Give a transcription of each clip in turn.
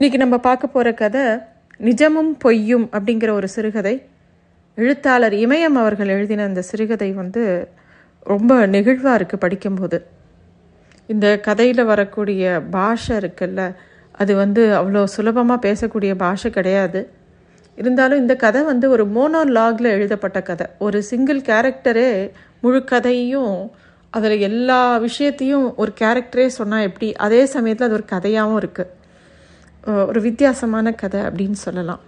இன்னைக்கு நம்ம பார்க்க போகிற கதை நிஜமும் பொய்யும் அப்படிங்கிற ஒரு சிறுகதை. எழுத்தாளர் இமயம் அவர்கள் எழுதின அந்த சிறுகதை வந்து ரொம்ப நெகிழ்வாக இருக்குது படிக்கும்போது. இந்த கதையில் வரக்கூடிய பாஷை இருக்குல்ல அது வந்து அவ்வளோ சுலபமாக பேசக்கூடிய பாஷை கிடையாது. இருந்தாலும் இந்த கதை வந்து ஒரு மோனோலாகில் எழுதப்பட்ட கதை. ஒரு சிங்கிள் கேரக்டரே முழு கதையும் அதில் எல்லா விஷயத்தையும் ஒரு கேரக்டரே சொன்னால் எப்படி அதே சமயத்தில் அது ஒரு கதையாகவும் இருக்குது ஒரு வித்தியாசமான கதை அப்படின்னு சொல்லலாம்.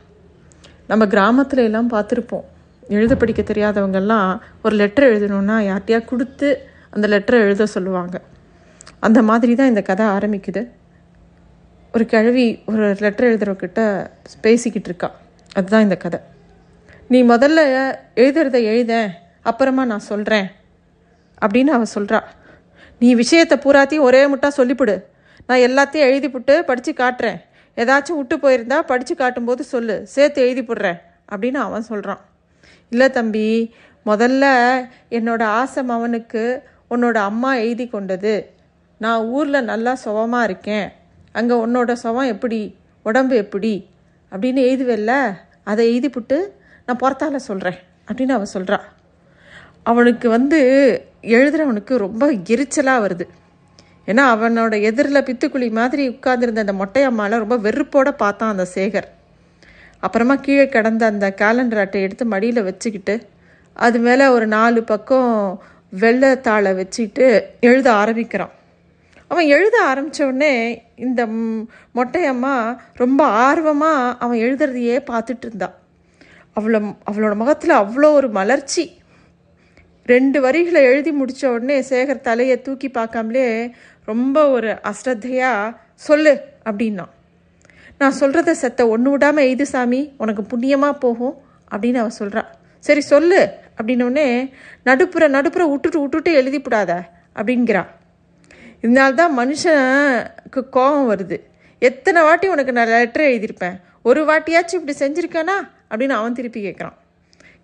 நம்ம கிராமத்துல எல்லாம் பார்த்துருப்போம். எழுத படிக்க தெரியாதவங்கெல்லாம் ஒரு லெட்டர் எழுதணுன்னா யார்கிட்டயா கொடுத்து அந்த லெட்டரை எழுத சொல்லுவாங்க. அந்த மாதிரி தான் இந்த கதை ஆரம்பிக்குது. ஒரு கிழவி ஒரு லெட்டர் எழுதுறவக்கிட்ட பேசிக்கிட்டு இருக்கா. அதுதான் இந்த கதை. நீ முதல்ல எழுதுறத எழுத அப்புறமா நான் சொல்கிறேன் அப்படின்னு அவள் சொல்கிறா நீ விஷயத்தை பூராத்தையும் ஒரே முட்டா சொல்லிவிடு நான் எல்லாத்தையும் எழுதிப்புட்டு படித்து காட்டுறேன். ஏதாச்சும் விட்டு போயிருந்தா படித்து காட்டும்போது சொல்லு சேர்த்து எழுதி போடுறேன் அப்படின்னு அவன் சொல்கிறான் இல்லை தம்பி முதல்ல என்னோட ஆசை மவனுக்கு உன்னோட அம்மா எழுதி கொண்டது. நான் ஊரில் நல்லா சுகமாக இருக்கேன். அங்கே உன்னோட சுகம் எப்படி உடம்பு எப்படி அப்படின்னு எழுதுவல்ல? அதை எழுதிப்புட்டு நான் புறத்தால் சொல்கிறேன் அப்படின்னு அவன் சொல்கிறான் அவனுக்கு வந்து எழுதுகிறவனுக்கு ரொம்ப எரிச்சலாக வருது. ஏன்னா அவனோட எதிரில் பித்துக்குழி மாதிரி உட்கார்ந்துருந்த அந்த மொட்டையம்மாவில் ரொம்ப வெறுப்போட பார்த்தான் அந்த சேகர். அப்புறமா கீழே கிடந்த அந்த கேலண்டர் அட்டை எடுத்து மடியில் வச்சுக்கிட்டு அது மேலே ஒரு நாலு பக்கம் வெள்ளத்தாளை வச்சுக்கிட்டு எழுத ஆரம்பிக்கிறான். அவன் எழுத ஆரம்பித்தவுடனே இந்த மொட்டையம்மா ரொம்ப ஆர்வமாக அவன் எழுதுறதையே பார்த்துட்டு இருந்தான் அவளை அவளோட முகத்தில் அவ்வளோ ஒரு மலர்ச்சி. ரெண்டு வரிகளை எழுதி முடித்த உடனே சேகர் தலையை தூக்கி பார்க்காமலே ரொம்ப ஒரு அஸ்ரத்தையாக சொல்லு அப்படின்னா. நான் சொல்கிறத செத்த ஒன்று விடாமல் எழுது சாமி உனக்கு புண்ணியமாக போகும் அப்படின்னு அவன் சொல்கிறா சரி சொல்லு அப்படின்னோடனே நடுப்புற நடுப்புற விட்டுட்டு விட்டுட்டு எழுதிவிடாத அப்படிங்கிறா. இதனால்தான் மனுஷனுக்கு கோபம் வருது. எத்தனை வாட்டி உனக்கு நான் லெட்டர் எழுதியிருப்பேன்? ஒரு வாட்டியாச்சும் இப்படி செஞ்சுருக்கானா அப்படின்னு அவன் திருப்பி கேட்குறான்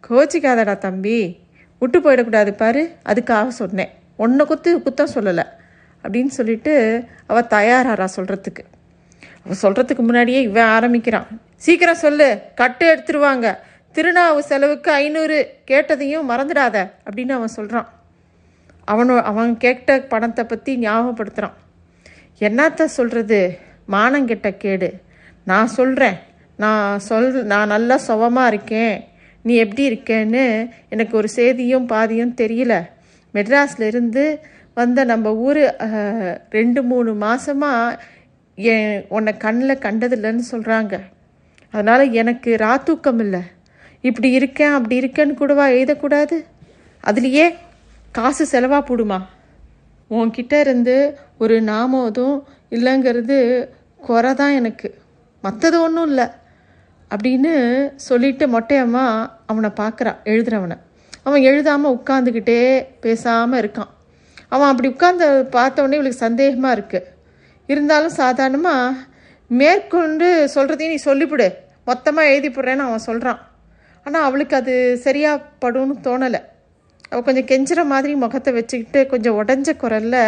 கோச்சிக்காதடா தம்பி. விட்டு போயிடக்கூடாது பாரு. அதுக்காக சொன்னேன். ஒன்றை குத்து குத்தம் சொல்லலை. அப்படின்னு சொல்லிட்டு அவள் தயாராரா சொல்கிறதுக்கு அவள் சொல்கிறதுக்கு முன்னாடியே இவன் ஆரம்பிக்கிறான். சீக்கிரம் சொல்லு கட்டு எடுத்துருவாங்க. திருநாவு செலவுக்கு ஐநூறு கேட்டதையும் மறந்துடாத அப்படின்னு அவன் சொல்கிறான் அவனோ அவன் கேட்ட பணத்தை பற்றி ஞாபகப்படுத்துகிறான் என்னத்த சொல்கிறது மானங்கெட்ட கேடு. நான் சொல்கிறேன் நான் சொல் நான் நல்லா சுவமாக இருக்கேன். நீ எப்படி இருக்கேன்னு எனக்கு ஒரு செய்தியும் பாதியும் தெரியல. மெட்ராஸில் இருந்து வந்த நம்ம ஊர் ரெண்டு மூணு மாதமாக என் உன்னை கண்ணில் கண்டதில்லைன்னு சொல்கிறாங்க அதனால் எனக்கு ராத்தூக்கம் இல்லை. இப்படி இருக்கேன் அப்படி இருக்கேன்னு கூடவா எழுதக்கூடாது? அதுலேயே காசு செலவாக போடுமா? உன்கிட்ட இருந்து ஒரு நாமோதும் இல்லைங்கிறது குறை தான் எனக்கு. மற்றது ஒன்றும் இல்லை. அப்படின்னு சொல்லிட்டு மொட்டையம்மா அவனை பார்க்குறான் எழுதுறவனை. அவன் எழுதாமல் உட்காந்துக்கிட்டே பேசாமல் இருக்கான். அவன் அப்படி உட்காந்து பார்த்தோன்னே இவளுக்கு சந்தேகமாக இருக்குது இருந்தாலும் சாதாரணமாக மேற்கொண்டு சொல்கிறதையும் நீ சொல்லிவிடு. மொத்தமாக எழுதி போடுறேன்னு அவன் சொல்கிறான் ஆனால் அவளுக்கு அது சரியாக படும்னு தோணலை. அவள் கொஞ்சம் கெஞ்சுற மாதிரி முகத்தை வச்சுக்கிட்டு கொஞ்சம் உடஞ்ச குரலில்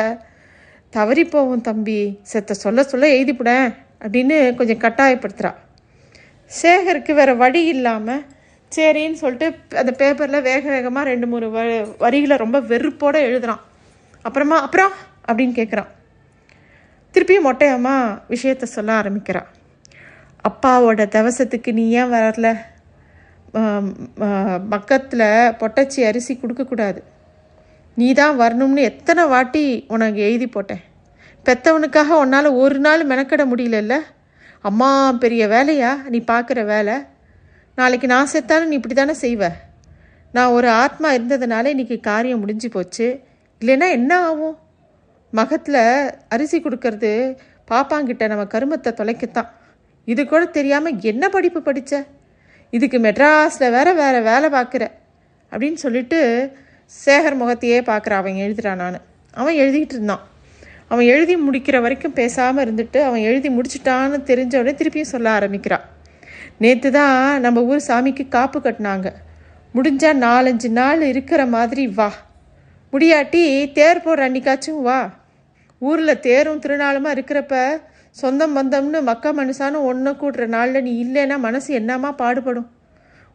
தவறி போவோம் தம்பி. செத்த சொல்ல சொல்ல எழுதிவிடேன் அப்படின்னு கொஞ்சம் கட்டாயப்படுத்துகிறாள் சேகருக்கு வேறு வழி இல்லாமல் சரின்னு சொல்லிட்டு அந்த பேப்பரில் வேக வேகமாக ரெண்டு மூணு வ வரிகளை ரொம்ப வெறுப்போடு எழுதுகிறான் அப்புறமா அப்புறம்? அப்படின்னு கேட்குறான் திருப்பியும் மொட்டையம்மா விஷயத்த சொல்ல ஆரம்பிக்கிறான் அப்பாவோட தவசத்துக்கு நீ ஏன் வரல? பக்கத்தில் பொட்டச்சி அரிசி கொடுக்கக்கூடாது நீ தான் வரணும்னு எத்தனை வாட்டி உனக்கு எழுதி போட்டேன். பெத்தவனுக்காக உன்னால் ஒரு நாள் மெனக்கட முடியலல்ல? அம்மா பெரிய வேலையா? நீ பார்க்குற வேலை. நாளைக்கு நான் செத்தாலும் நீ இப்படி தானே செய்வ. நான் ஒரு ஆத்மா இருந்ததுனால இன்றைக்கி காரியம் முடிஞ்சு போச்சு. இல்லைன்னா என்ன ஆகும்? மகத்தில் அரிசி கொடுக்கறது பாப்பாங்கிட்ட நம்ம கருமத்தை தொலைக்கத்தான். இது கூட தெரியாமல் என்ன படிப்பு படித்த இதுக்கு மெட்ராஸில் வேற வேறு வேலை பார்க்குற அப்படின்னு சொல்லிட்டு சேகர் முகத்தையே பார்க்குற அவன் எழுதுகிறான் நான். அவன் எழுதிக்கிட்டு இருந்தான். அவன் எழுதி முடிக்கிற வரைக்கும் பேசாமல் இருந்துட்டு அவன் எழுதி முடிச்சிட்டான்னு தெரிஞ்ச உடனே திருப்பியும் சொல்ல ஆரம்பிக்கிறான் நேற்று தான் நம்ம ஊர் சாமிக்கு காப்பு கட்டினாங்க. முடிஞ்சால் நாலஞ்சு நாள் இருக்கிற மாதிரி வா. முடியாட்டி தேர் போடுற அன்னிக்காச்சும் வா. ஊரில் தேரும் திருநாளுமா இருக்கிறப்ப சொந்தம் பந்தம்னு மக்கா மனுஷானு ஒன்று கூட்டுற நாளில் நீ இல்லைன்னா மனசு என்னமா பாடுபடும்?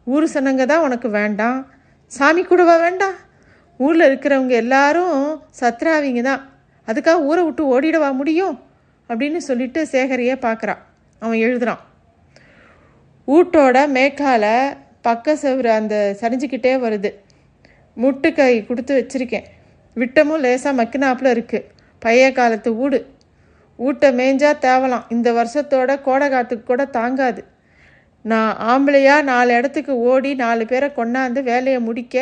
ஊர் சனங்க தான் உனக்கு வேண்டாம். சாமி கூடவா வேண்டாம்? ஊரில் இருக்கிறவங்க எல்லாரும் சத்ராவிங்க தான் அதுக்காக ஊரை விட்டு ஓடிடவா முடியும்? அப்படின்னு சொல்லிட்டு சேகரையே பார்க்குறான் அவன் எழுதுறான். ஊட்டோட மேக்கால பக்க செவுரு அந்த சரிஞ்சுக்கிட்டே வருது. முட்டுக்காய் கொடுத்து வச்சிருக்கேன். விட்டமும் லேசாக மக்கினாப்பில் இருக்குது பைய காலத்து வீடு வீட்டை மேய்ஞ்சா தேவலாம். இந்த வருஷத்தோட கோடை காத்துக்கு கூட தாங்காது. நான் ஆம்பளையாக நாலு இடத்துக்கு ஓடி நாலு பேரை கொண்டாந்து வேலையை முடிக்க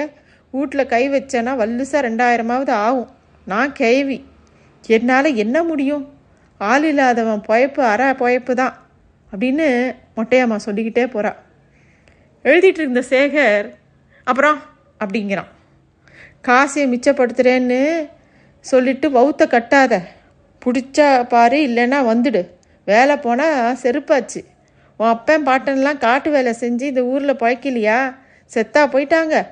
வீட்டில் கை வச்சேன்னா வல்லுசா ரெண்டாயிரமாவது ஆகும். நான் கேள்வி. என்னால் என்ன முடியும்? ஆள் இல்லாதவன் பொயப்பு அற பொயப்பு தான் அப்படின்னு மொட்டையம்மா சொல்லிக்கிட்டே போகிறா எழுதிட்டு இருந்த சேகர் அப்புறம் அப்படிங்கிறான். காசை மிச்சப்படுத்துகிறேன்னு சொல்லிட்டு வௌத்த கட்டாத. பிடிச்சா பாரு இல்லைன்னா வந்துடு. வேலை போனால் செருப்பாச்சு. உன் அப்பன் பாட்டன்லாம் காட்டு வேலை செஞ்சு இந்த ஊரில் பிழைக்கலையா? செத்தா போயிட்டாங்க.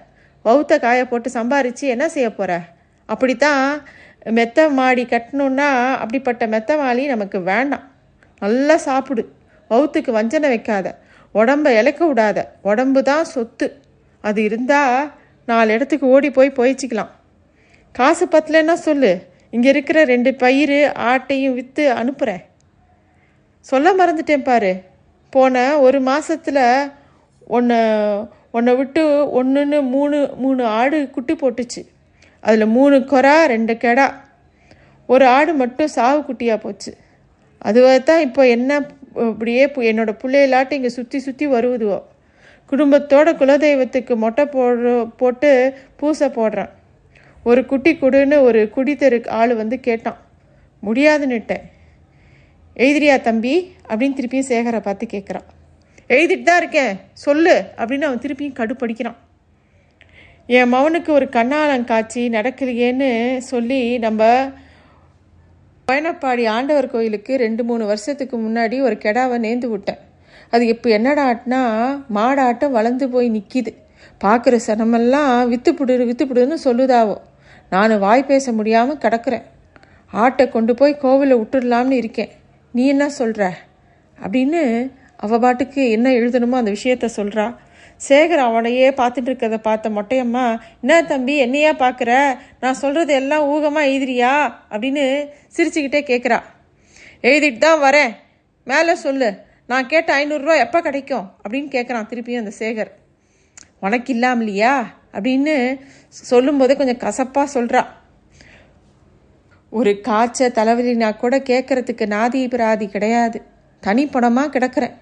வௌத்த காய போட்டு சம்பாரித்து என்ன செய்ய போகிற அப்படித்தான் மெத்த மாடி கட்டணுன்னா அப்படிப்பட்ட மெத்த மாடி நமக்கு வேண்டாம். நல்லா சாப்பிடு. வவுத்துக்கு வஞ்சனை வைக்காத. உடம்ப இழக்க விடாத. உடம்பு தான் சொத்து. அது இருந்தால் நாலு இடத்துக்கு ஓடி போய் போயிச்சிக்கலாம். காசு பத்தலைன்னா சொல்லு. இங்கே இருக்கிற ரெண்டு பயிர் ஆட்டையும் விற்று அனுப்புகிறேன் சொல்ல மறந்துட்டேன் பாரு. போன ஒரு மாதத்தில் ஒன்று உன்னை விட்டு ஒன்றுன்னு மூணு மூணு ஆடு குட்டி போட்டுச்சு. அதில் மூணு கொரா ரெண்டு கெடா. ஒரு ஆடு மட்டும் சாவு குட்டியாக போச்சு. அதுவாக தான் இப்போ என்ன இப்படியே பு- என்னோட பிள்ளைகளாட்டம் இங்கே சுற்றி சுற்றி வருவதுவோ குடும்பத்தோட குலதெய்வத்துக்கு மொட்டை போடுற போட்டு பூசை போடுறான். ஒரு குட்டி குடுன்னு ஒரு குடித்தரு ஆள் வந்து கேட்டான். முடியாதுன்னுட்டேன் எழுதிரியா தம்பி? அப்படின்னு திருப்பியும் சேகரை பார்த்து கேட்குறான். எழுதிட்டு தான் இருக்கேன். சொல்லு. அப்படின்னு அவன் திருப்பியும் கடுப்படிக்கிறான். என் மவனுக்கு ஒரு கண்ணாலம் காட்சி நடக்கலையேன்னு சொல்லி நம்ம பயணப்பாடி ஆண்டவர் கோயிலுக்கு ரெண்டு மூணு வருஷத்துக்கு முன்னாடி ஒரு கெடாவை நேர்ந்து விட்டேன். அது இப்போ என்னடாட்னா மாடாட்டம் வளர்ந்து போய் நிற்கிது பார்க்குற சனமெல்லாம் வித்துப்புடு வித்துப்புடுன்னு சொல்லுதாவோ. நான் வாய் பேச முடியாமல் கிடக்குறேன். ஆட்டை கொண்டு போய் கோவிலில் விட்டுடலாம்னு இருக்கேன். நீ என்ன சொல்கிற அப்படின்னு அவ பாட்டுக்கு என்ன எழுதணுமோ அந்த விஷயத்த சொல்கிறா சேகர் அவனையே பார்த்துட்டு இருக்கிறத பார்த்த மொட்டையம்மா என்ன தம்பி என்னையா பார்க்குற? நான் சொல்கிறது எல்லாம் ஊகமாக எழுதுறியா? அப்படின்னு சிரிச்சுக்கிட்டே கேட்குறா எழுதிட்டு தான் வரேன். மேலே சொல்லு. நான் கேட்ட ஐநூறுரூவா எப்போ கிடைக்கும்? அப்படின்னு கேட்குறான் திருப்பியும் அந்த சேகர். உனக்கு இல்லாமலையா அப்படின்னு சொல்லும்போதே கொஞ்சம் கசப்பாக சொல்கிறா ஒரு காய்ச்ச தலைவலினா கூட கேட்கறதுக்கு நாதி பிராதி கிடையாது. தனி பணமாக கிடக்கிறேன்.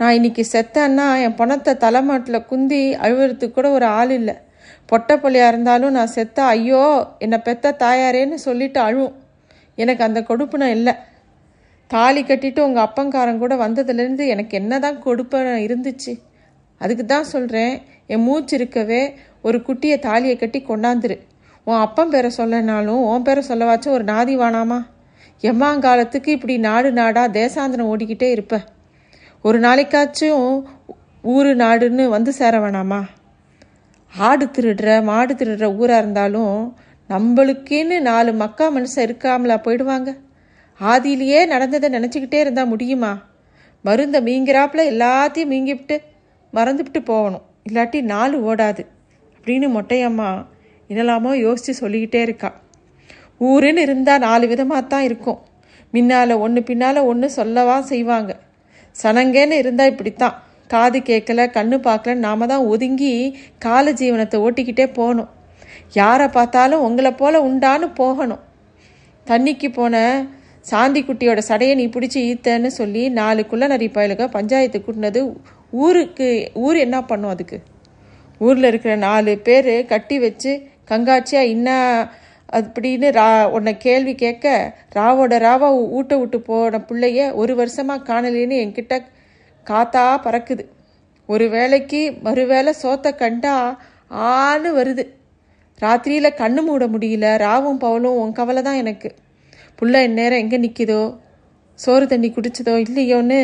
நான் இன்னைக்கு செத்தேன்னா என் பணத்தை தலைமாட்டில் குந்தி அழுவுறதுக்கு கூட ஒரு ஆள் இல்லை. பொட்டப்பள்ளியாக இருந்தாலும் நான் செத்த ஐயோ என்னை பெத்த தாயாரேன்னு சொல்லிட்டு அழுவும். எனக்கு அந்த கொடுப்புனம் இல்லை. தாலி கட்டிட்டு உங்கள் அப்பங்காரன் கூட வந்ததுலேருந்து எனக்கு என்னதான் கொடுப்பன இருந்துச்சு. அதுக்கு தான் சொல்கிறேன் என் மூச்சு இருக்கவே ஒரு குட்டியை தாலியை கட்டி கொண்டாந்துரு. உன் அப்பன் பேரை சொல்லனாலும் உன் பேரை சொல்லவாச்சும் ஒரு நாதி வானாமா? எம்மாங்காலத்துக்கு இப்படி நாடு நாடாக தேசாந்திரம் ஓடிக்கிட்டே இருப்ப. ஒரு நாளைக்காச்சும் ஊரு நாடுன்னு வந்து சேர வேணாமா? ஆடு திருடுற மாடு திருடுற ஊராக இருந்தாலும் நம்மளுக்குன்னு நாலு மக்கா மனுஷன் இருக்காமலா போயிடுவாங்க? ஆதியிலேயே நடந்ததை நினச்சிக்கிட்டே இருந்தால் முடியுமா? மருந்தை மீங்கிறாப்புல எல்லாத்தையும் மீங்கிவிட்டு மறந்துவிட்டு போகணும். இல்லாட்டி நாள் ஓடாது. அப்படின்னு மொட்டையம்மா என்னலாமோ யோசித்து சொல்லிக்கிட்டே இருக்கா. ஊருன்னு இருந்தால் நாலு விதமாக தான் இருக்கும். முன்னால் ஒன்று பின்னால் ஒன்று சொல்லவா செய்வாங்க. சனங்கன்னு இருந்தால் இப்படித்தான். காது கேட்கல கண்ணு பார்க்கல நாம தான் ஒதுங்கி கால ஜீவனத்தை ஓட்டிக்கிட்டே போகணும். யாரை பார்த்தாலும் உங்களை போல் உண்டான்னு போகணும். தண்ணிக்கு போன சாந்தி குட்டியோட சடையை நீ பிடிச்சி ஈத்தன்னு சொல்லி நாலு குள்ள நரி பயலுக பஞ்சாயத்து கூட்டினது ஊருக்கு ஊர் என்ன பண்ணும் அதுக்கு? ஊரில் இருக்கிற நாலு பேர் கட்டி வச்சு கங்காட்சியா என்ன அப்படின்னு ரா உன்னை கேள்வி கேட்க ராவோட ராவா ஊட்ட விட்டு போன பிள்ளைய ஒரு வருஷமாக காணலின்னு என்கிட்ட காத்தா பறக்குது. ஒரு வேளைக்கு மறுவேளை சோத்த கண்டா ஆன்னு வருது. ராத்திரியில் கண்ணு மூட முடியல ராவும் பவலும் உன் கவலை தான் எனக்கு. புள்ள இந்நேரம் எங்கே நிற்கிதோ சோறு தண்ணி குடிச்சதோ? இல்லையோன்னு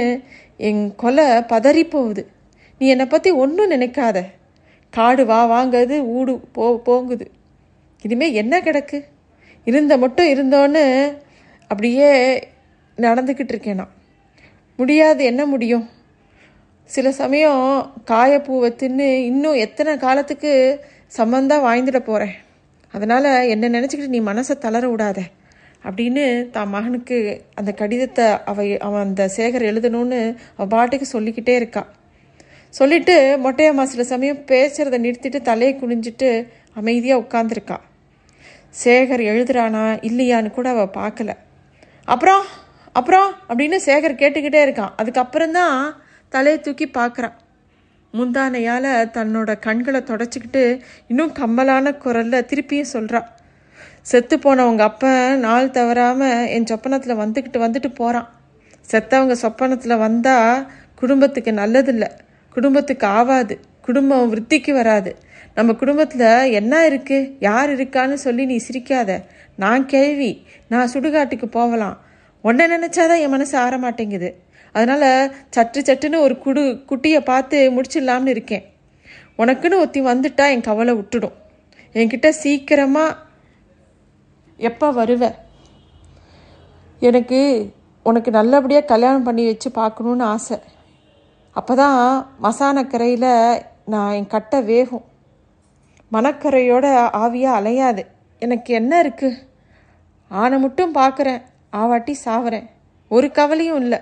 என் கொலை பதறி போகுது. நீ என்னை பற்றி ஒன்றும் நினைக்காத. காடு வா வாங்குது ஊடு போ போங்குது. இனிமே என்ன கிடக்கு? இருந்த மட்டும் இருந்தோன்னு அப்படியே நடந்துக்கிட்டு இருக்கேன் நான். முடியாது என்ன முடியும்? சில சமயம் காயப்பூவை தின்னு இன்னும் எத்தனை காலத்துக்கு சம்மந்தான் வாய்ந்துட போகிறேன் அதனால் என்னை நினச்சிக்கிட்டு நீ மனசை தளர விடாத. அப்படின்னு தான் மகனுக்கு அந்த கடிதத்தை அவ அவன் அந்த சேகர் எழுதணும்னு அவள் பாட்டுக்கு சொல்லிக்கிட்டே இருக்கா. சொல்லிட்டு மொட்டையம்மா சில சமயம் பேசுகிறத நிறுத்திட்டு தலையை குனிஞ்சிட்டு அமைதியாக உட்காந்துருக்கா சேகர் எழுதுறானா இல்லையான்னு கூட அவள் பார்க்கல. அப்புறம் அப்புறம் அப்படின்னு சேகர் கேட்டுக்கிட்டே இருக்கான். அதுக்கப்புறம்தான் தலையை தூக்கி பார்க்குறான் முந்தானையால் தன்னோட கண்களை தொடச்சிக்கிட்டு இன்னும் கம்மலான குரலில் திருப்பியும் சொல்கிறான் செத்து போனவங்க அப்பன் நாள் தவறாமல் என் சொப்பனத்தில் வந்துக்கிட்டு வந்துட்டு போகிறான் செத்தவங்க சொப்பனத்தில் வந்தால் குடும்பத்துக்கு நல்லதில்லை. குடும்பத்துக்கு ஆவாது. குடும்பம் விருத்திக்கு வராது. நம்ம குடும்பத்தில் என்ன இருக்குது யார் இருக்கான்னு சொல்லி நீ சிரிக்காத. நான் கேள்வி. நான் சுடுகாட்டுக்கு போகலாம். உன்னை நினச்சாதான் என் மனசு ஆற மாட்டேங்குது. அதனால் சட்டு சட்டுன்னு ஒரு குடு குட்டியை பார்த்து முடிச்சிடலாம்னு இருக்கேன். உனக்குன்னு ஒத்தி வந்துட்டா என் கவலை விட்டுடும். என்கிட்ட சீக்கிரமாக எப்போ வருவ? எனக்கு உனக்கு நல்லபடியாக கல்யாணம் பண்ணி வச்சு பார்க்கணுன்னு ஆசை. அப்போ தான் மசானக்கரையில் நான் என் கட்டை வேகும். மணக்கரையோட ஆவியாக அலையாது. எனக்கு என்ன இருக்குது ஆனை மட்டும் பார்க்குறேன். ஆவாட்டி சாவறேன். ஒரு கவலையும் இல்லை.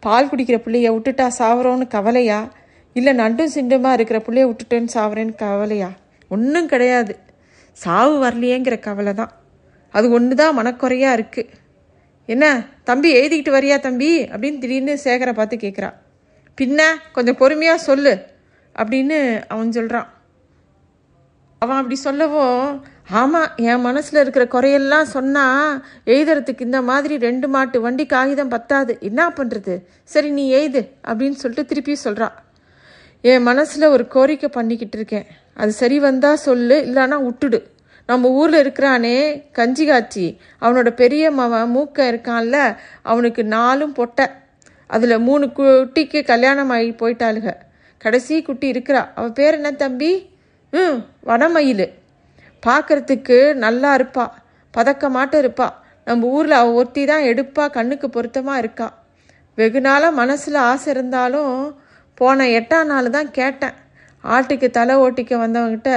பால் குடிக்கிற பிள்ளைய விட்டுட்டா சாவறோன்னு கவலையா? இல்லை நண்டும் சிண்டுமா இருக்கிற பிள்ளைய விட்டுட்டேன்னு சாவறேன்னு கவலையா? ஒன்றும் கிடையாது. சாவு வரலையேங்கிற கவலை தான் அது ஒன்று தான் மனக்குறையாக இருக்குது என்ன? தம்பி எழுதிக்கிட்டு வரியா தம்பி? அப்படின்னு திடீர்னு சேகரை பார்த்து கேட்குறா பின்ன கொஞ்சம் பொறுமையாக சொல்லு அப்படின்னு அவன் சொல்கிறான் அவன் அப்படி சொல்லவும் ஆமாம் என் மனசில் இருக்கிற குறையெல்லாம் சொன்னால் எழுதுறதுக்கு இந்த மாதிரி ரெண்டு மாட்டு வண்டி காகிதம் பத்தாது. என்ன பண்ணுறது சரி நீ எழுது அப்படின்னு சொல்லிட்டு திருப்பி சொல்கிறா என் மனசில் ஒரு கோரிக்கை பண்ணிக்கிட்டு இருக்கேன். அது சரி வந்தால் சொல்லு இல்லைன்னா விட்டுடு. நம்ம ஊரில் இருக்கிறானே கஞ்சி காய்ச்சி அவனோட பெரிய மவன் மூக்க இருக்கான்ல அவனுக்கு நாலும் பொட்டை. அதில் மூணு குட்டிக்கு கல்யாணம் ஆகி போயிட்டாளுக. கடைசி குட்டி இருக்கிறா. அவள் பேர் என்ன தம்பி? ம் வனமயில். பார்க்கறதுக்கு நல்லா இருப்பா. பதக்கமாட்ட இருப்பா. நம்ம ஊரில் அவள் ஒருத்தி தான் எடுப்பா கண்ணுக்கு பொருத்தமாக இருக்கா. வெகு நாளாக மனசில் ஆசை இருந்தாலும் போன எட்டாம் நாள் தான் கேட்டேன். ஆட்டுக்கு தலை ஓட்டிக்க வந்தவங்கிட்ட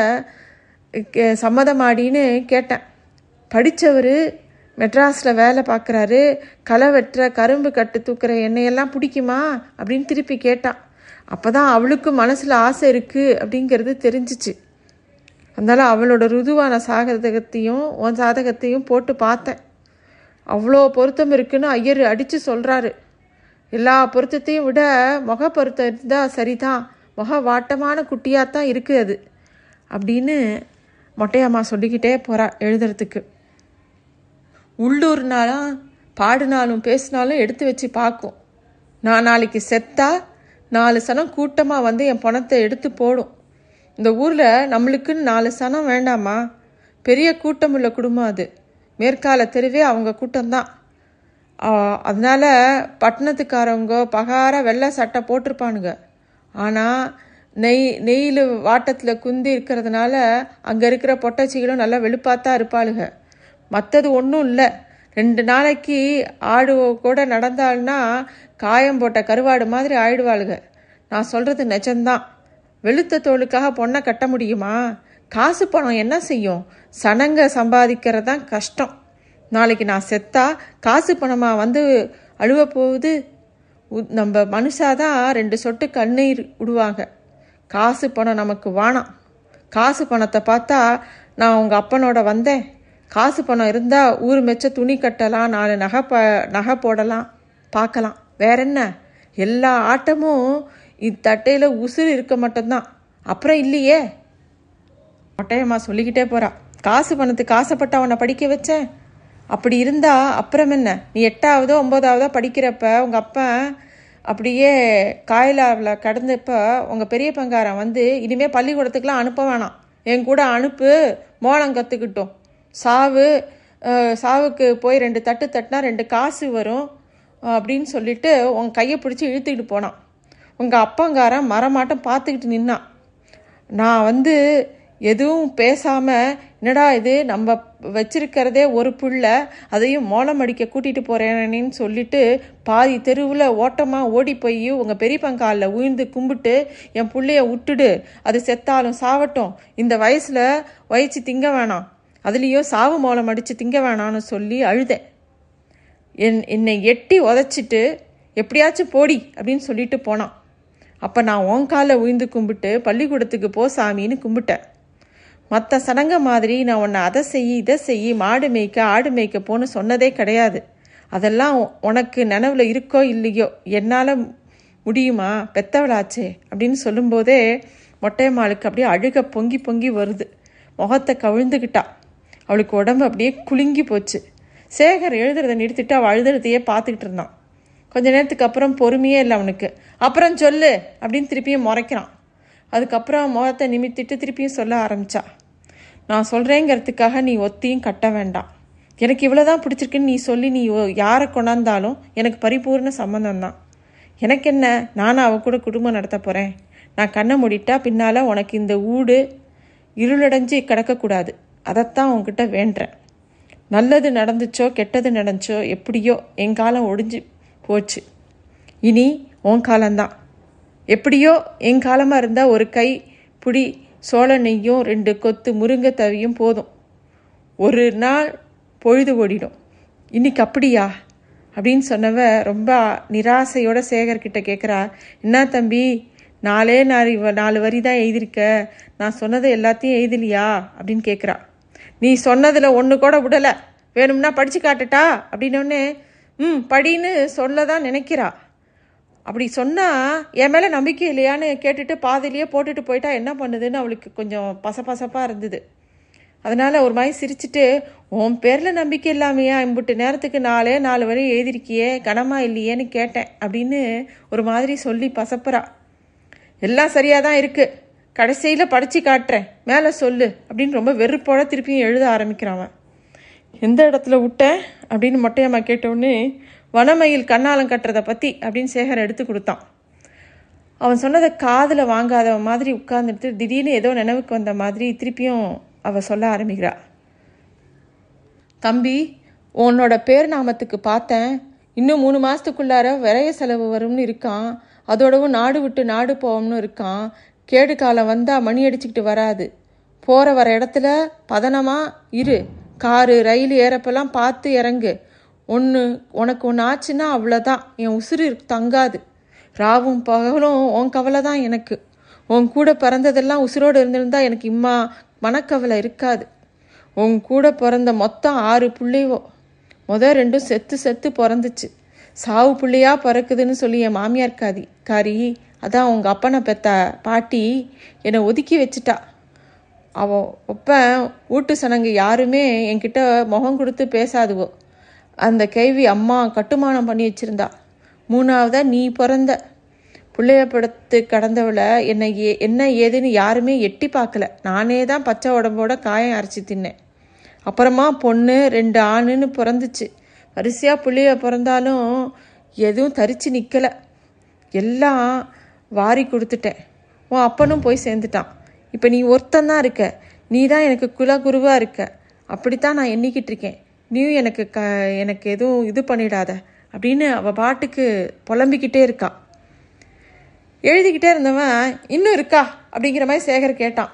சம்மதமாடின்னு கேட்டேன். படித்தவர் மெட்ராஸில் வேலை பார்க்குறாரு களை வெட்டுற கரும்பு கட்டு தூக்குற எண்ணெயெல்லாம் பிடிக்குமா? அப்படின்னு திருப்பி கேட்டான். அப்போ தான் அவளுக்கு மனசில் ஆசை இருக்குது அப்படிங்கிறது தெரிஞ்சிச்சு. அதனால் அவளோட ருதுவான சாதகத்தையும் உன் சாதகத்தையும் போட்டு பார்த்தேன். அவ்வளோ பொருத்தம் இருக்குன்னு ஐயர் அடித்து சொல்கிறாரு எல்லா பொருத்தத்தையும் விட முக பொருத்தம் இருந்தால் சரிதான். முக வாட்டமான குட்டியாக தான் இருக்குது அது. அப்படின்னு மொட்டையம்மா சொல்லிக்கிட்டே போகிறா எழுதுறதுக்கு. உள்ளூர்னாலும் பாடினாலும் பேசினாலும் எடுத்து வச்சு பார்க்கும். நான் நாளைக்கு செத்தா நாலு சனம் கூட்டமாக வந்து என் பணத்தை எடுத்து போடும். இந்த ஊரில் நம்மளுக்குன்னு நாலு சனம் வேண்டாமா? பெரிய கூட்டமுள்ள குடும்பம் அது. மேற்கால தெருவே அவங்க கூட்டம்தான். அதனால் பட்டணத்துக்காரவங்க பகார வெள்ளை சட்டை போட்டிருப்பானுங்க. ஆனால் நெய் நெய்யில் வாட்டத்தில் குந்தி இருக்கிறதுனால அங்கே இருக்கிற பொட்டச்சிகளும் நல்லா வெளுப்பாத்தான் இருப்பாளுங்க மற்றது ஒன்றும் இல்லை. ரெண்டு நாளைக்கு ஆடு கூட நடந்தாள்னா காயம் போட்ட கருவாடு மாதிரி ஆயிடுவாளுங்க நான் சொல்கிறது நிஜம்தான். வெளுத்த தோலுக்காக பொண்ணை கட்ட முடியுமா? காசு பணம் என்ன செய்யும்? சனங்க சம்பாதிக்கிறது தான் கஷ்டம். நாளைக்கு நான் செத்தா காசு பணமாக வந்து அழுவ போகுது? உ- நம்ம மனுஷாதான் ரெண்டு சொட்டு கண்ணீர் விடுவாங்க காசு பணம் நமக்கு வாணாம் காசு பணத்தை பார்த்தா நான் உங்கள் அப்பனோட வந்தேன். காசு பணம் இருந்தால் ஊர் மெச்ச துணி கட்டலாம் நாலு நகை ப நகை போடலாம் பார்க்கலாம். வேற என்ன? எல்லா ஆட்டமும் இத்தட்டையில் உசுறு இருக்க மட்டும்தான். அப்புறம் இல்லையே. மொட்டையம்மா சொல்லிக்கிட்டே போகிறா காசு பணத்துக்கு ஆசைப்பட்டு அவனை படிக்க வச்சேன். அப்படி இருந்தால் அப்புறம் என்ன? நீ எட்டாவதோ ஒன்பதாவதோ படிக்கிறப்ப உங்கள் அப்பன் அப்படியே காயலாவில் கடந்தப்ப உங்கள் பெரிய பங்காரன் வந்து இனிமேல் பள்ளிக்கூடத்துக்குலாம் அனுப்ப வேணாம். என் கூட அனுப்பு மோளம் கற்றுக்கிட்டோம் சாவு சாவுக்கு போய் ரெண்டு தட்டு தட்டினா ரெண்டு காசு வரும் அப்படின்னு சொல்லிட்டு உங்கள் கையை பிடிச்சி இழுத்துக்கிட்டு போனான். உங்கள் அப்பங்காரன் மரமாட்டம் பார்த்துக்கிட்டு நின்னான். நான் வந்து எதுவும் பேசாமல் என்னடா இது? நம்ம வச்சிருக்கிறதே ஒரு பிள்ளை அதையும் மோளம் அடிக்க கூட்டிகிட்டு போகிறேன்னு சொல்லிட்டு பாதி தெருவில் ஓட்டமாக ஓடி போய் உங்கள் பெரியப்பங்காலில் உயிர்ந்து கும்பிட்டு என் பிள்ளைய விட்டுடு. அது செத்தாலும் சாவட்டும். இந்த வயசில் வயிச்சு திங்க வேணாம். அதுலேயும் சாவு மோளம் அடித்து திங்க வேணாம்னு சொல்லி அழுதேன். என் என்னை எட்டி உதச்சிட்டு எப்படியாச்சும் போடி அப்படின்னு சொல்லிட்டு போனான். அப்போ நான் உன் காலில் உயிர்ந்து கும்பிட்டு பள்ளிக்கூடத்துக்கு போ சாமின்னு கும்பிட்டேன். மற்ற சடங்க மாதிரி நான் உன்னை அதை செய் இதை செய் மாடு மேய்க்க ஆடு மேய்க்க போன்னு சொன்னதே கிடையாது. அதெல்லாம் உனக்கு நினைவில் இருக்கோ இல்லையோ என்னால் முடியுமா? பெத்தவளாச்சே அப்படின்னு சொல்லும்போதே மொட்டையம்மாளுக்கு அப்படியே அழுக பொங்கி பொங்கி வருது. முகத்தை கவிழ்ந்துக்கிட்டா அவளுக்கு உடம்பு அப்படியே குலுங்கி போச்சு. சேகர் எழுதுறதை நிறுத்திட்டு அவள் அழுதுறதையே பார்த்துக்கிட்டு இருந்தான். கொஞ்ச நேரத்துக்கு அப்புறம் பொறுமையே இல்லை அவனுக்கு. அப்புறம் சொல்லு அப்படின்னு திருப்பியும் முறைக்கிறான். அதுக்கப்புறம் முகத்தை நிமித்திட்டு திருப்பியும் சொல்ல ஆரம்பித்தா நான் சொல்கிறேங்கிறதுக்காக நீ ஒத்தியும் கட்ட வேண்டாம். எனக்கு இவ்வளோதான் பிடிச்சிருக்குன்னு நீ சொல்லி நீ யாரை கொண்டாந்தாலும் எனக்கு பரிபூர்ண சம்மந்தம் தான். எனக்கு என்ன நானும் அவ கூட குடும்பம் நடத்த போகிறேன் நான் கண்ணை மூடிட்டா பின்னால் உனக்கு இந்த ஊடு இருளடைஞ்சு கிடக்கக்கூடாது. அதைத்தான் உங்ககிட்ட வேண்டுறேன் நல்லது நடந்துச்சோ கெட்டது நடந்துச்சோ எப்படியோ என் காலம் ஒடிஞ்சு போச்சு. இனி உன் காலம்தான். எப்படியோ என் காலமாக இருந்தால் ஒரு கை புடி சோள நெய்யும் ரெண்டு கொத்து முருங்கை தவியும் போதும். ஒரு நாள் பொழுது ஓடிடும். இன்னைக்கு அப்படியா? அப்படின்னு சொன்னவ ரொம்ப நிராசையோட சேகர்கிட்ட கேட்குறா என்ன தம்பி நாலே நாலு நாலு வரி தான் எழுதியிருக்க. நான் சொன்னதை எல்லாத்தையும் எழுதலையா? அப்படின்னு கேட்குறா நீ சொன்னதில் ஒன்று கூட விடலை. வேணும்னா படித்து காட்டுட்டா அப்படின்னோடனே ம் படின்னு சொல்ல தான் நினைக்கிறா. அப்படி சொன்னால் என் மேலே நம்பிக்கை இல்லையான்னு கேட்டுட்டு பாதிலேயே போட்டுட்டு போயிட்டா என்ன பண்ணுதுன்னு அவளுக்கு கொஞ்சம் பசப்பசப்பாக இருந்தது. அதனால் ஒரு மாதிரி சிரிச்சுட்டு உன் பேரில் நம்பிக்கை இல்லாமையா? இம்புட்டு நேரத்துக்கு நாலே நாலு வரை எழுதிருக்கியே கனமாக இல்லையேன்னு கேட்டேன் அப்படின்னு ஒரு மாதிரி சொல்லி பசப்புறா. எல்லாம் சரியாக தான் இருக்குது கடைசியில் படித்து காட்டுறேன். மேலே சொல்லு அப்படின்னு ரொம்ப வெறுப்போட திருப்பியும் எழுத ஆரம்பிக்கிறான் எந்த இடத்துல விட்டேன்? அப்படின்னு மொட்டையம்மா கேட்டோடனே வனமயில் கண்ணாலம் கட்டுறதை பற்றி அப்படின்னு சேகர் எடுத்து கொடுத்தான். அவன் சொன்னதை காதில் வாங்காதவன் மாதிரி உட்கார்ந்துட்டு திடீர்னு ஏதோ நினைவுக்கு வந்த மாதிரி திருப்பியும் அவள் சொல்ல ஆரம்பிக்கிறா. தம்பி உன்னோட பேர் நாமத்துக்கு பார்த்தேன். இன்னும் மூணு மாதத்துக்குள்ளார விரைய செலவு வரும்னு இருக்கான். அதோடவும் நாடு விட்டு நாடு போவோம்னு இருக்கான். கேடு காலம் வந்தால் மணி அடிச்சுக்கிட்டு வராது. போகிற வர இடத்துல பதனமாக இரு. காரு ரயில் ஏறப்பெல்லாம் பார்த்து இறங்கு. ஒன்று உனக்கு ஒன்று ஆச்சுன்னா அவ்வளோதான் என் உசுறு தங்காது. ராவும் பகலும் உன் கவலை தான் எனக்கு. உன் கூட பிறந்ததெல்லாம் உசுரோடு இருந்திருந்தா எனக்கு இம்மா மனக்கவலை இருக்காது. உன் கூட பிறந்த மொத்தம் ஆறு பிள்ளைவோ. முத ரெண்டும் செத்து செத்து பிறந்துச்சு. சாவு பிள்ளையா பிறக்குதுன்னு சொல்லி என் மாமியார் காதி காரி அதான் உங்கள் அப்பனை பெத்த பாட்டி என்னை ஒதுக்கி வச்சுட்டா. அவன் ஒப்ப வீட்டு சனங்க யாருமே என்கிட்ட முகம் கொடுத்து பேசாதுவோ. அந்த கேள்வி அம்மா கட்டுமானம் பண்ணி வச்சுருந்தா. மூணாவதாக நீ பிறந்த பிள்ளைய படுத்து கடந்தவளை என்னை ஏ என்ன ஏதுன்னு யாருமே எட்டி பார்க்கல. நானே தான் பச்சை உடம்போட காயம் அரைச்சி தின்னேன். அப்புறமா பொண்ணு ரெண்டு ஆணுன்னு பிறந்துச்சு. வரிசையாக பிள்ளைய பிறந்தாலும் எதுவும் தரித்து நிற்கலை எல்லாம் வாரி கொடுத்துட்டேன். உன் அப்பனும் போய் சேர்ந்துட்டான். இப்போ நீ ஒருத்தந்தான் இருக்க. நீ தான் எனக்கு குலகுருவாக இருக்க. அப்படித்தான் நான் எண்ணிக்கிட்டு இருக்கேன். நீயும் எனக்கு க எனக்கு எதுவும் இது பண்ணிடாத அப்படின்னு அவள் பாட்டுக்கு புலம்பிக்கிட்டே இருக்கா. எழுதிக்கிட்டே இருந்தவன் இன்னும் இருக்கா? அப்படிங்கிற மாதிரி சேகர் கேட்டான்.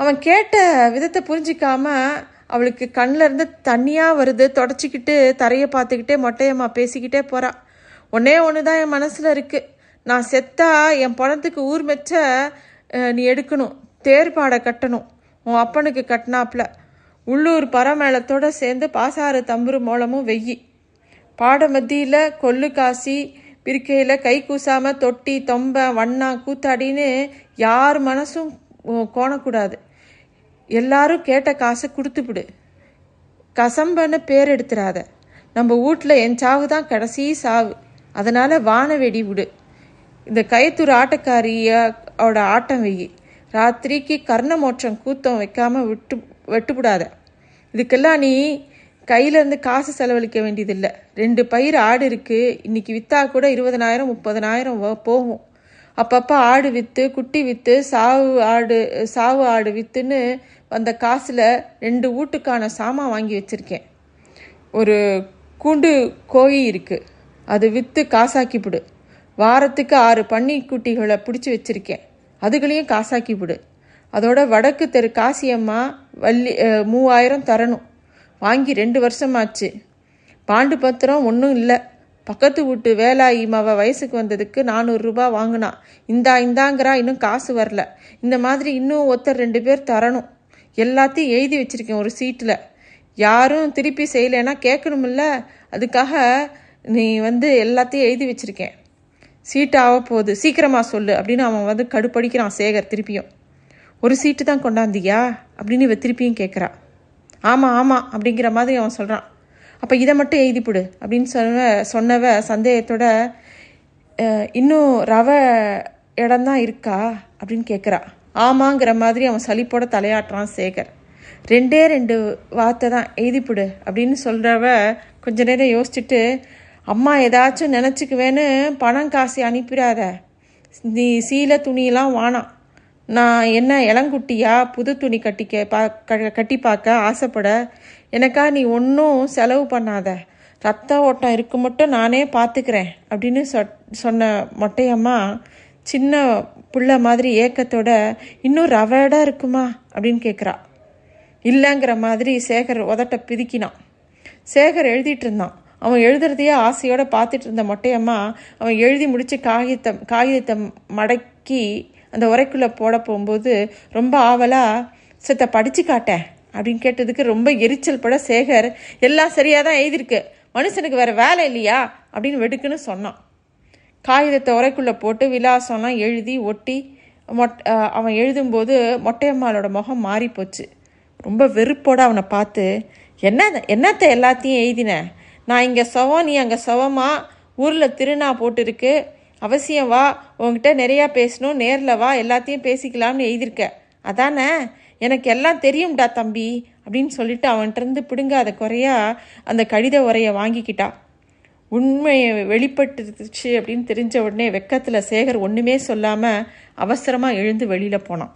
அவன் கேட்ட விதத்தை புரிஞ்சிக்காம அவளுக்கு கண்ணில் இருந்து தண்ணியாக வருது தொடச்சிக்கிட்டு தரையை பார்த்துக்கிட்டே மொட்டையம்மா பேசிக்கிட்டே போகிறாள் ஒன்றே ஒன்று தான் என் மனசில் இருக்குது நான் செத்தா என் பணத்துக்கு ஊர் மெச்ச நீ எடுக்கணும். தேர்பாடை கட்டணும். உன் அப்பனுக்கு கட்டினாப்புல. உள்ளூர் பரமேளத்தோட சேர்ந்து பாசாறு தம்புரு மூலமும் வெய்யி. பாட மத்தியில் கொல்லு காசி பிரிக்கையில் கை கூசாமல் தொட்டி தொம்ப வண்ணா கூத்தாடின்னு யார் மனசும் கோணக்கூடாது. எல்லாரும் கேட்ட காசை கொடுத்துப்பிடு. கசம்பன்னு பேர் எடுத்துடாத நம்ம வீட்டில் என் சாவு தான் கடைசி சாவு. அதனால் வான வெடி விடு இந்த கைத்தூர் ஆட்டக்காரியோட ஆட்டம் வெயி ராத்திரிக்கு கர்ணமோட்சம் கூத்தம் வைக்காமல் விட்டு வெட்டுப்படாத. இதுக்கெல்லாம் நீ கையிலேருந்து காசு செலவழிக்க வேண்டியதில்லை. ரெண்டு பயிர் ஆடு இருக்குது இன்றைக்கி விற்றா கூட இருபதனாயிரம் முப்பதனாயிரம் போகும். அப்பப்போ ஆடு விற்று குட்டி விற்று சாவு ஆடு சாவு ஆடு விற்றுன்னு வந்த காசில் ரெண்டு வீட்டுக்கான சாமான் வாங்கி வச்சுருக்கேன். ஒரு கூண்டு கோழி இருக்குது அது விற்று காசாக்கிப்பிடு வாரத்துக்கு ஆறு பன்னி குட்டிகளை பிடிச்சி வச்சுருக்கேன். அதுகளையும் காசாக்கிப்பிடு அதோட வடக்கு தெரு காசியம்மா வள்ளி மூவாயிரம் தரணும். வாங்கி ரெண்டு வருஷமாச்சு. பாண்டு பத்திரம் ஒன்றும் இல்லை. பக்கத்து வீட்டு வேலாயி மவ வயசுக்கு வந்ததுக்கு நானூறுரூபா வாங்கினா. இந்தா இந்தாங்கிறா இன்னும் காசு வரல. இந்த மாதிரி இன்னும் ஒருத்தர் ரெண்டு பேர் தரணும். எல்லாத்தையும் எழுதி வச்சுருக்கேன் ஒரு சீட்டில். யாரும் திருப்பி செய்யலைன்னா கேட்கணுமில்ல. அதுக்காக நீ வந்து எல்லாத்தையும் எழுதி வச்சிருக்கேன். சீட்டாக போகுது சீக்கிரமாக சொல்லு அப்படின்னு அவன் வந்து கடுப்படிக்கிறான் சேகர் திருப்பியும். ஒரு சீட்டு தான் கொண்டாந்தியா? அப்படின்னு இவ திருப்பியும் கேட்குறா ஆமாம் ஆமாம் அப்படிங்கிற மாதிரி அவன் சொல்கிறான் அப்போ இதை மட்டும் எழுதிப்பிடு அப்படின்னு சொன்ன சொன்னவ சந்தேகத்தோட இன்னும் ரவை இடம்தான் இருக்கா? அப்படின்னு கேட்குறா ஆமாங்கிற மாதிரி அவன் சலிப்போட தலையாட்டுறான் சேகர். ரெண்டே ரெண்டு வார்த்தை தான் எழுதிப்பிடு அப்படின்னு சொல்கிறவ கொஞ்ச நேரம் யோசிச்சுட்டு அம்மா ஏதாச்சும் நினச்சிக்குவேன்னு பணம் காசு அனுப்பிடாத. நீ சீலை துணியெல்லாம் வானாம் நான் என்ன இளங்குட்டியா? புது துணி கட்டிக்க பா க- கட்டி பார்க்க ஆசைப்பட. எனக்கா நீ ஒன்றும் செலவு பண்ணாத. ரத்த ஓட்டம் இருக்கு மட்டும் நானே பார்த்துக்கிறேன் அப்படின்னு சொ சொன்ன மொட்டையம்மா சின்ன புள்ள மாதிரி ஏக்கத்தோட இன்னும் ரவடாக இருக்குமா? அப்படின்னு கேட்குறா இல்லைங்கிற மாதிரி சேகர் உதட்ட பிதுக்கினான். சேகர் எழுதிட்டு இருந்தான். அவன் எழுதுறதையே ஆசையோடு பார்த்துட்டு இருந்த மொட்டையம்மா அவன் எழுதி முடித்து காகிதம் காகிதத்தை மடக்கி அந்த உரைக்குள்ளே போட போகும்போது ரொம்ப ஆவலாக சித்த படித்து காட்டேன் அப்படின்னு கேட்டதுக்கு ரொம்ப எரிச்சல் பட சேகர் எல்லாம் சரியாக தான் எழுதியிருக்கு. மனுஷனுக்கு வேறு வேலை இல்லையா? அப்படின்னு வெடுக்குன்னு சொன்னான். காகிதத்தை உரைக்குள்ளே போட்டு விலாசம்லாம் எழுதி ஒட்டி மொட் அவன் எழுதும்போது மொட்டையம்மாளோட முகம் மாறி போச்சு. ரொம்ப வெறுப்போட அவனை பார்த்து என்ன என்னத்தை எல்லாத்தையும் எழுதின? நான் இங்கே சவம் நீ அங்கே சவமா? ஊரில் திருநா போட்டிருக்கு. அவசியம் வா உன்கிட்ட நிறையா பேசணும் நேரில் வா எல்லாத்தையும் பேசிக்கலாம்னு எழுதியிருக்க. அதானே? எனக்கு எல்லாம் தெரியும்டா தம்பி அப்படின்னு சொல்லிட்டு அவன்கிட்டருந்து பிடுங்காத குறையா அந்த கடித உரையை வாங்கிக்கிட்டா. உண்மையை வெளிப்பட்டுருச்சு அப்படின்னு தெரிஞ்ச உடனே வெக்கத்தில் சேகர் ஒன்றுமே சொல்லாமல் அவசரமாக எழுந்து வெளியில் போனான்.